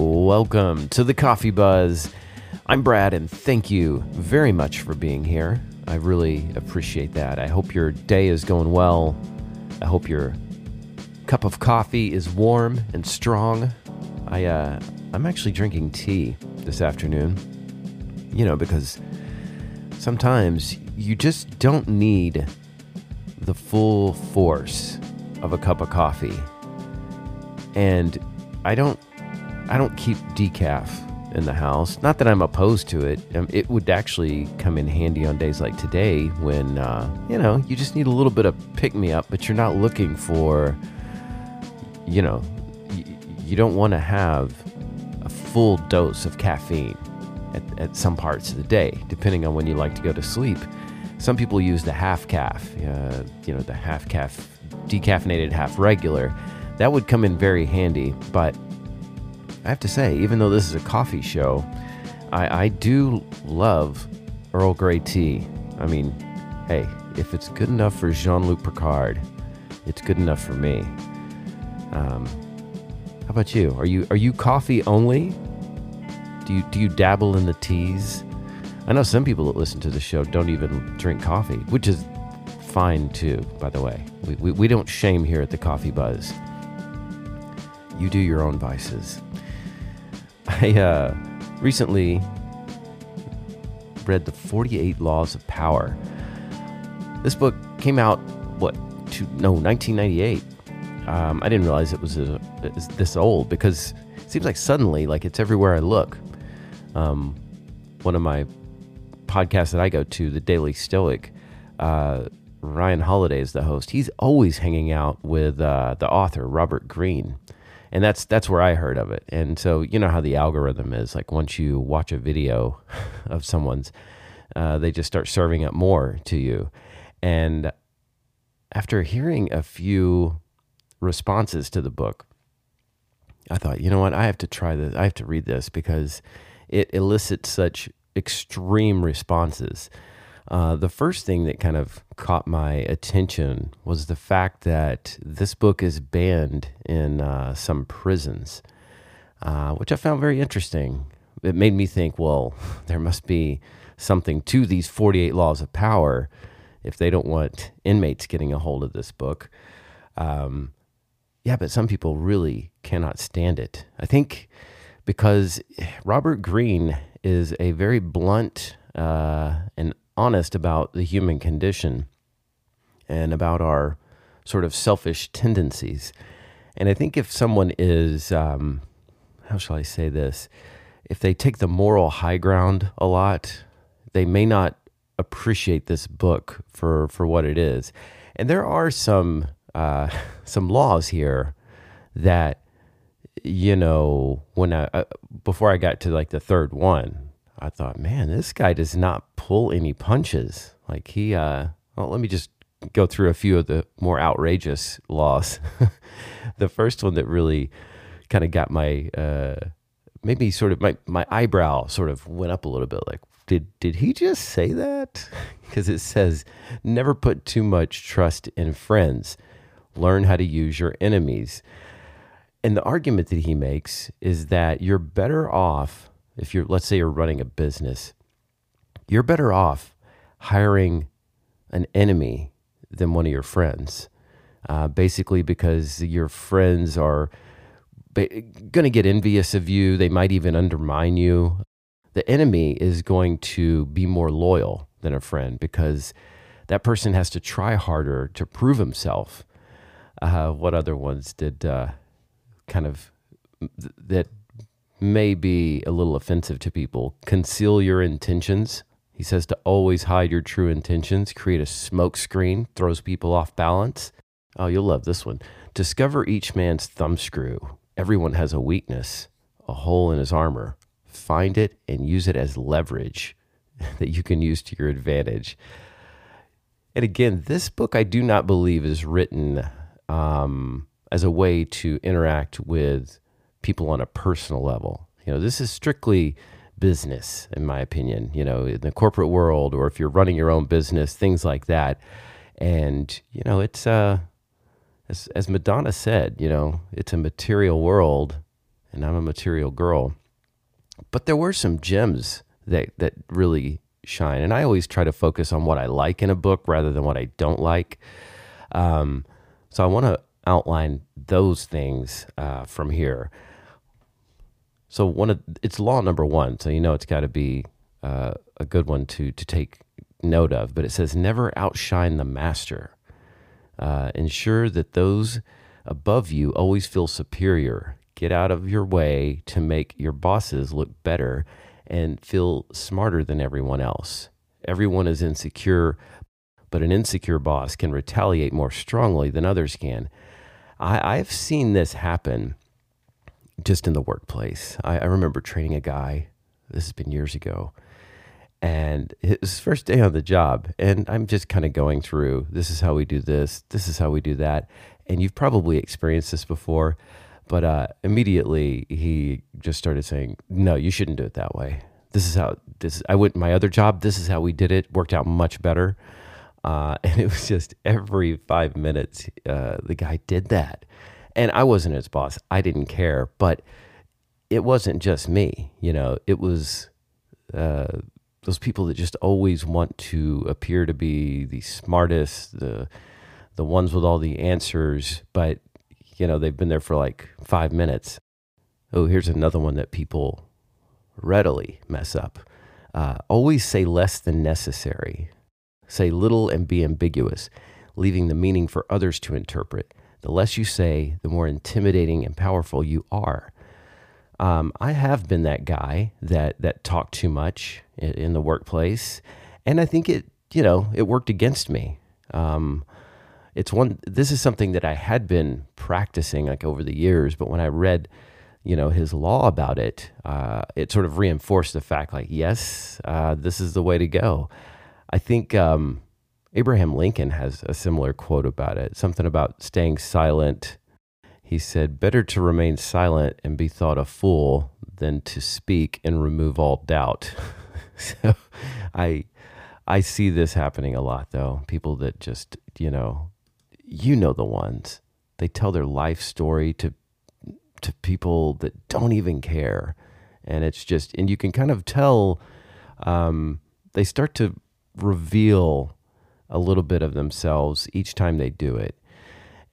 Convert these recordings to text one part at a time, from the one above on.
Welcome to the Coffee Buzz. I'm Brad, and thank you very much for being here. I really appreciate that. I hope your day is going well. I hope your cup of coffee is warm and strong. I uh, I'm actually drinking tea this afternoon. You know, because sometimes you just don't need the full force of a cup of coffee. And I don't I don't keep decaf in the house. Not that I'm opposed to it. Um, it would actually come in handy on days like today when uh, you know you just need a little bit of pick me up, but you're not looking for you know y- you don't want to have a full dose of caffeine at, at some parts of the day, depending on when you like to go to sleep. Some people use the half caf, uh, you know, the half caf decaffeinated, half regular. That would come in very handy, but I have to say, even though this is a coffee show, I, I do love Earl Grey tea. I mean, hey, if it's good enough for Jean Luc Picard, it's good enough for me. Um, how about you? Are you are you coffee only? Do you do you dabble in the teas? I know some people that listen to the show don't even drink coffee, which is fine too, by the way. We, we, we don't shame here at the Coffee Buzz. You do your own vices. I uh, recently read The 48 Laws of Power. This book came out, what, to, no, 1998. Um, I didn't realize it was a, this old because it seems like suddenly, like it's everywhere I look. Um, one of my podcasts that I go to, The Daily Stoic, uh, Ryan Holiday is the host. He's always hanging out with uh, the author, Robert Greene and that's that's where I heard of it. And so you know how the algorithm is like once you watch a video of someone's, uh, they just start serving up more to you. And after hearing a few responses to the book, I thought, you know what, I have to try this. I have to read this because it elicits such extreme responses. Uh, the first thing that kind of caught my attention was the fact that this book is banned in uh, some prisons, uh, which I found very interesting. It made me think, well, there must be something to these 48 laws of power if they don't want inmates getting a hold of this book. Um, yeah, but some people really cannot stand it. I think because Robert Greene is a very blunt uh, and honest about the human condition and about our sort of selfish tendencies. And I think if someone is, um, how shall I say this? If they take the moral high ground a lot, they may not appreciate this book for, for what it is. And there are some uh, some laws here that you know when I uh, before I got to like the third one, I thought, man, this guy does not pull any punches. Like he, uh, well, let me just go through a few of the more outrageous laws. the first one that really kind of got my, uh, maybe sort of my, my eyebrow sort of went up a little bit. Like, did, did he just say that? Because it says, never put too much trust in friends. Learn how to use your enemies. And the argument that he makes is that you're better off if you're, let's say you're running a business, you're better off hiring an enemy than one of your friends. Uh, basically, because your friends are going to get envious of you, they might even undermine you. The enemy is going to be more loyal than a friend because that person has to try harder to prove himself. Uh, what other ones did uh, kind of that may be a little offensive to people. Conceal your intentions. He says to always hide your true intentions. Create a smoke screen, throws people off balance. Oh, you'll love this one. Discover each man's thumbscrew. Everyone has a weakness, a hole in his armor. Find it and use it as leverage that you can use to your advantage. And again, this book I do not believe is written um, as a way to interact with people on a personal level. You know, this is strictly business, in my opinion, you know, in the corporate world, or if you're running your own business, things like that. And, you know, it's, uh, as, as Madonna said, you know, it's a material world and I'm a material girl. But there were some gems that that really shine, and I always try to focus on what I like in a book rather than what I don't like. Um, so I want to outline those things uh, from here. So one of it's law number one, so you know it's got to be uh, a good one to to take note of. But it says never outshine the master. Uh, ensure that those above you always feel superior. Get out of your way to make your bosses look better and feel smarter than everyone else. Everyone is insecure, but an insecure boss can retaliate more strongly than others can. I, have seen this happen just in the workplace. I, I remember training a guy, this has been years ago, and his first day on the job. And I'm just kind of going through this is how we do this, this is how we do that. And you've probably experienced this before, but uh, immediately he just started saying, No, you shouldn't do it that way. This is how this I went my other job, this is how we did it, worked out much better. Uh, and it was just every five minutes, uh, the guy did that. And I wasn't his boss, I didn't care, but it wasn't just me, you know, it was uh, those people that just always want to appear to be the smartest, the the ones with all the answers, but you know they've been there for like five minutes. Oh, here's another one that people readily mess up. Uh, always say less than necessary. Say little and be ambiguous, leaving the meaning for others to interpret. The less you say, the more intimidating and powerful you are. Um, I have been that guy that that talked too much in, the workplace, and I think it you know it worked against me. Um, it's one. This is something that I had been practicing like over the years, but when I read you know his law about it, uh, it sort of reinforced the fact like yes, uh, this is the way to go. I think um, Abraham Lincoln has a similar quote about it. Something about staying silent he said, Better to remain silent and be thought a fool than to speak and remove all doubt. so I I see this happening a lot though. People that just, you know, you know the ones. They tell their life story to to people that don't even care. And it's just and you can kind of tell um, they start to reveal a little bit of themselves each time they do it.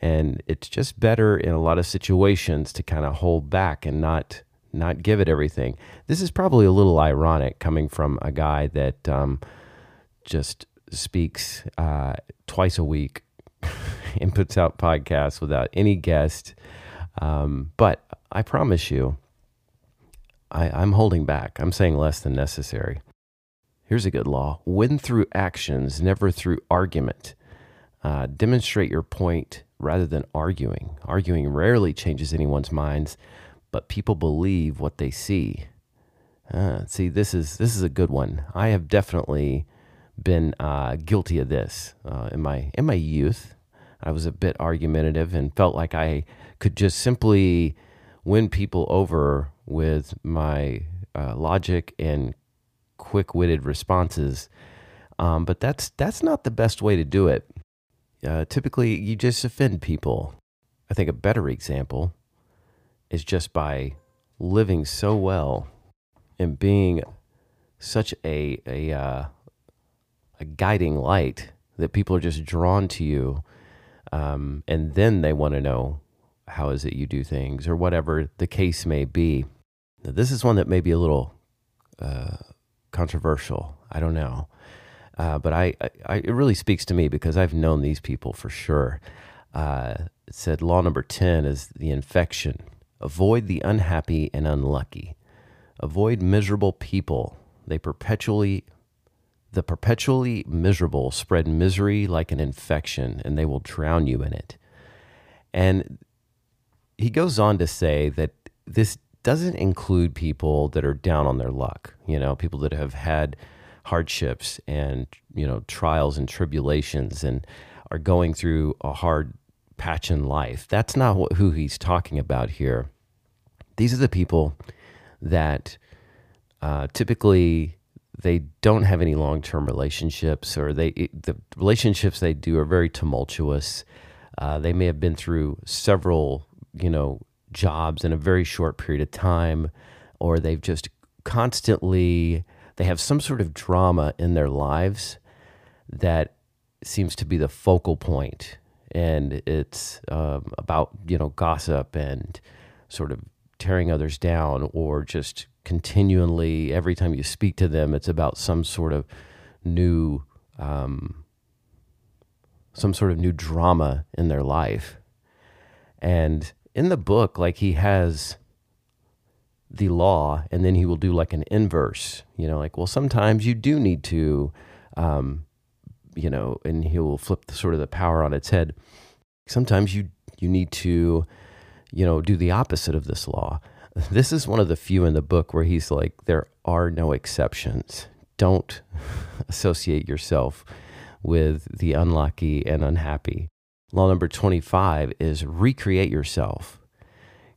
And it's just better in a lot of situations to kind of hold back and not not give it everything. This is probably a little ironic coming from a guy that um, just speaks uh, twice a week and puts out podcasts without any guest. Um, but I promise you, I, I'm holding back. I'm saying less than necessary. Here's a good law win through actions, never through argument. Uh, demonstrate your point rather than arguing. Arguing rarely changes anyone's minds, but people believe what they see. Uh, see, this is this is a good one. I have definitely been uh, guilty of this uh, in my in my youth. I was a bit argumentative and felt like I could just simply win people over with my uh, logic and quick-witted responses. Um, but that's that's not the best way to do it uh, typically you just offend people. I think a better example is just by living so well and being such a a uh, a guiding light that people are just drawn to you, um, and then they want to know how is it you do things or whatever the case may be. Now, this is one that may be a little uh, controversial. I don't know. Uh, but I, I, it really speaks to me because I've known these people for sure. Uh, it said law number 10 is the infection. Avoid the unhappy and unlucky. Avoid miserable people. They perpetually, the perpetually miserable spread misery like an infection and they will drown you in it. And he goes on to say that this doesn't include people that are down on their luck, you know, people that have had hardships and you know trials and tribulations and are going through a hard patch in life. That's not who he's talking about here. These are the people that uh, typically they don't have any long-term relationships, or they the relationships they do are very tumultuous. Uh, they may have been through several, you know, jobs in a very short period of time, or they've just constantly they have some sort of drama in their lives that seems to be the focal point. And it's um, about you know gossip and sort of tearing others down or just continually every time you speak to them it's about some sort of new um, some sort of new drama in their life. And in the book like he has the law and then he will do like an inverse you know like well sometimes you do need to um, you know and he will flip the sort of the power on its head. Sometimes you you need to you know do the opposite of this law. This is one of the few in the book where he's like there are no exceptions. Don't associate yourself with the unlucky and unhappy law number 25 is recreate yourself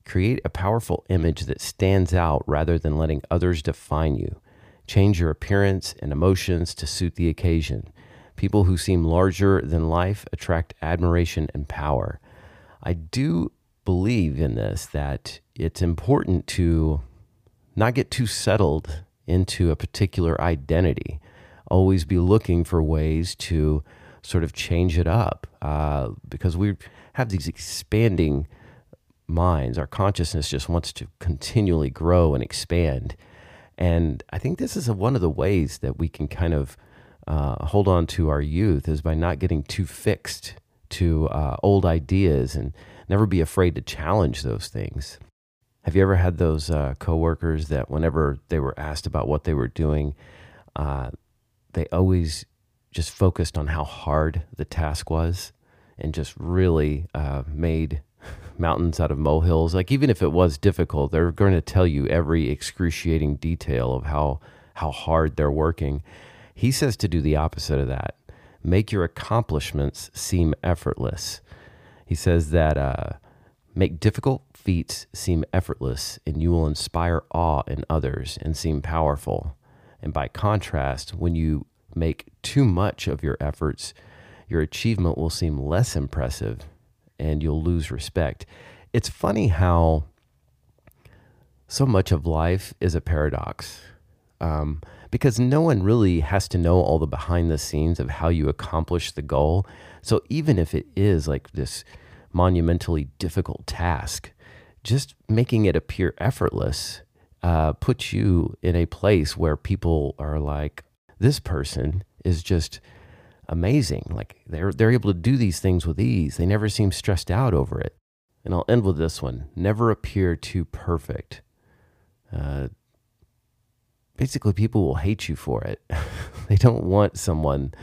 Create a powerful image that stands out rather than letting others define you. Change your appearance and emotions to suit the occasion. People who seem larger than life attract admiration and power. I do believe in this that it's important to not get too settled into a particular identity. Always be looking for ways to sort of change it up uh, because we have these expanding minds, our consciousness just wants to continually grow and expand. And I think this is a, one of the ways that we can kind of uh, hold on to our youth is by not getting too fixed to uh, old ideas and never be afraid to challenge those things. Have you ever had those uh, coworkers that whenever they were asked about what they were doing, uh, they always just focused on how hard the task was and just really uh, made mountains out of molehills. Like even if it was difficult, they're going to tell you every excruciating detail of how how hard they're working. He says to do the opposite of that. Make your accomplishments seem effortless. He says that uh, make difficult feats seem effortless, and you will inspire awe in others and seem powerful. And by contrast, when you make too much of your efforts, your achievement will seem less impressive and you'll lose respect. It's funny how so much of life is a paradox um, because no one really has to know all the behind the scenes of how you accomplish the goal. So even if it is like this monumentally difficult task, just making it appear effortless uh, puts you in a place where people are like, this person is just amazing. Like they're they're able to do these things with ease. They never seem stressed out over it. And I'll end with this one: never appear too perfect. Uh, basically, people will hate you for it. they don't want someone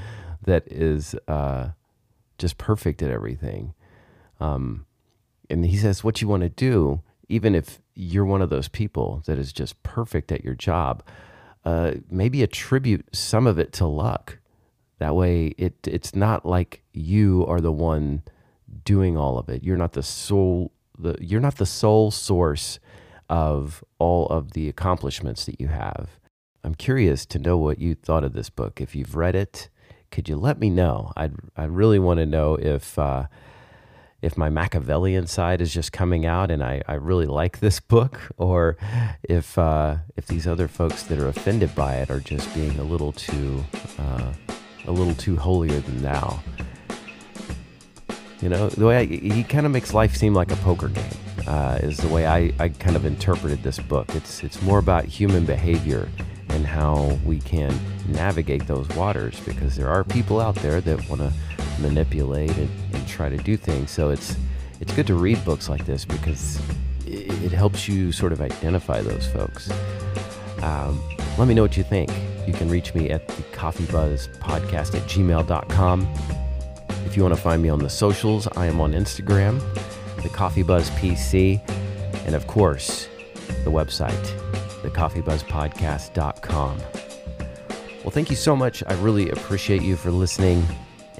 that is uh, just perfect at everything. Um, and he says, what you want to do, even if you're one of those people that is just perfect at your job, uh, maybe attribute some of it to luck that way, it it's not like you are the one doing all of it. You're not the sole the you're not the sole source of all of the accomplishments that you have. I'm curious to know what you thought of this book. If you've read it, could you let me know? I'd I really want to know if uh, if my Machiavellian side is just coming out and I, I really like this book, or if uh, if these other folks that are offended by it are just being a little too uh, a little too holier than thou. You know, the way I, he kind of makes life seem like a poker game uh, is the way I, I kind of interpreted this book. It's it's more about human behavior and how we can navigate those waters because there are people out there that want to manipulate and, try to do things. So it's it's good to read books like this because it, it helps you sort of identify those folks. Um, let me know what you think. You can reach me at the Coffee Buzz Podcast at gmail.com. If you want to find me on the socials, I am on Instagram, the Coffee Buzz PC, and of course, the website, thecoffeebuzzpodcast.com. Well, thank you so much. I really appreciate you for listening,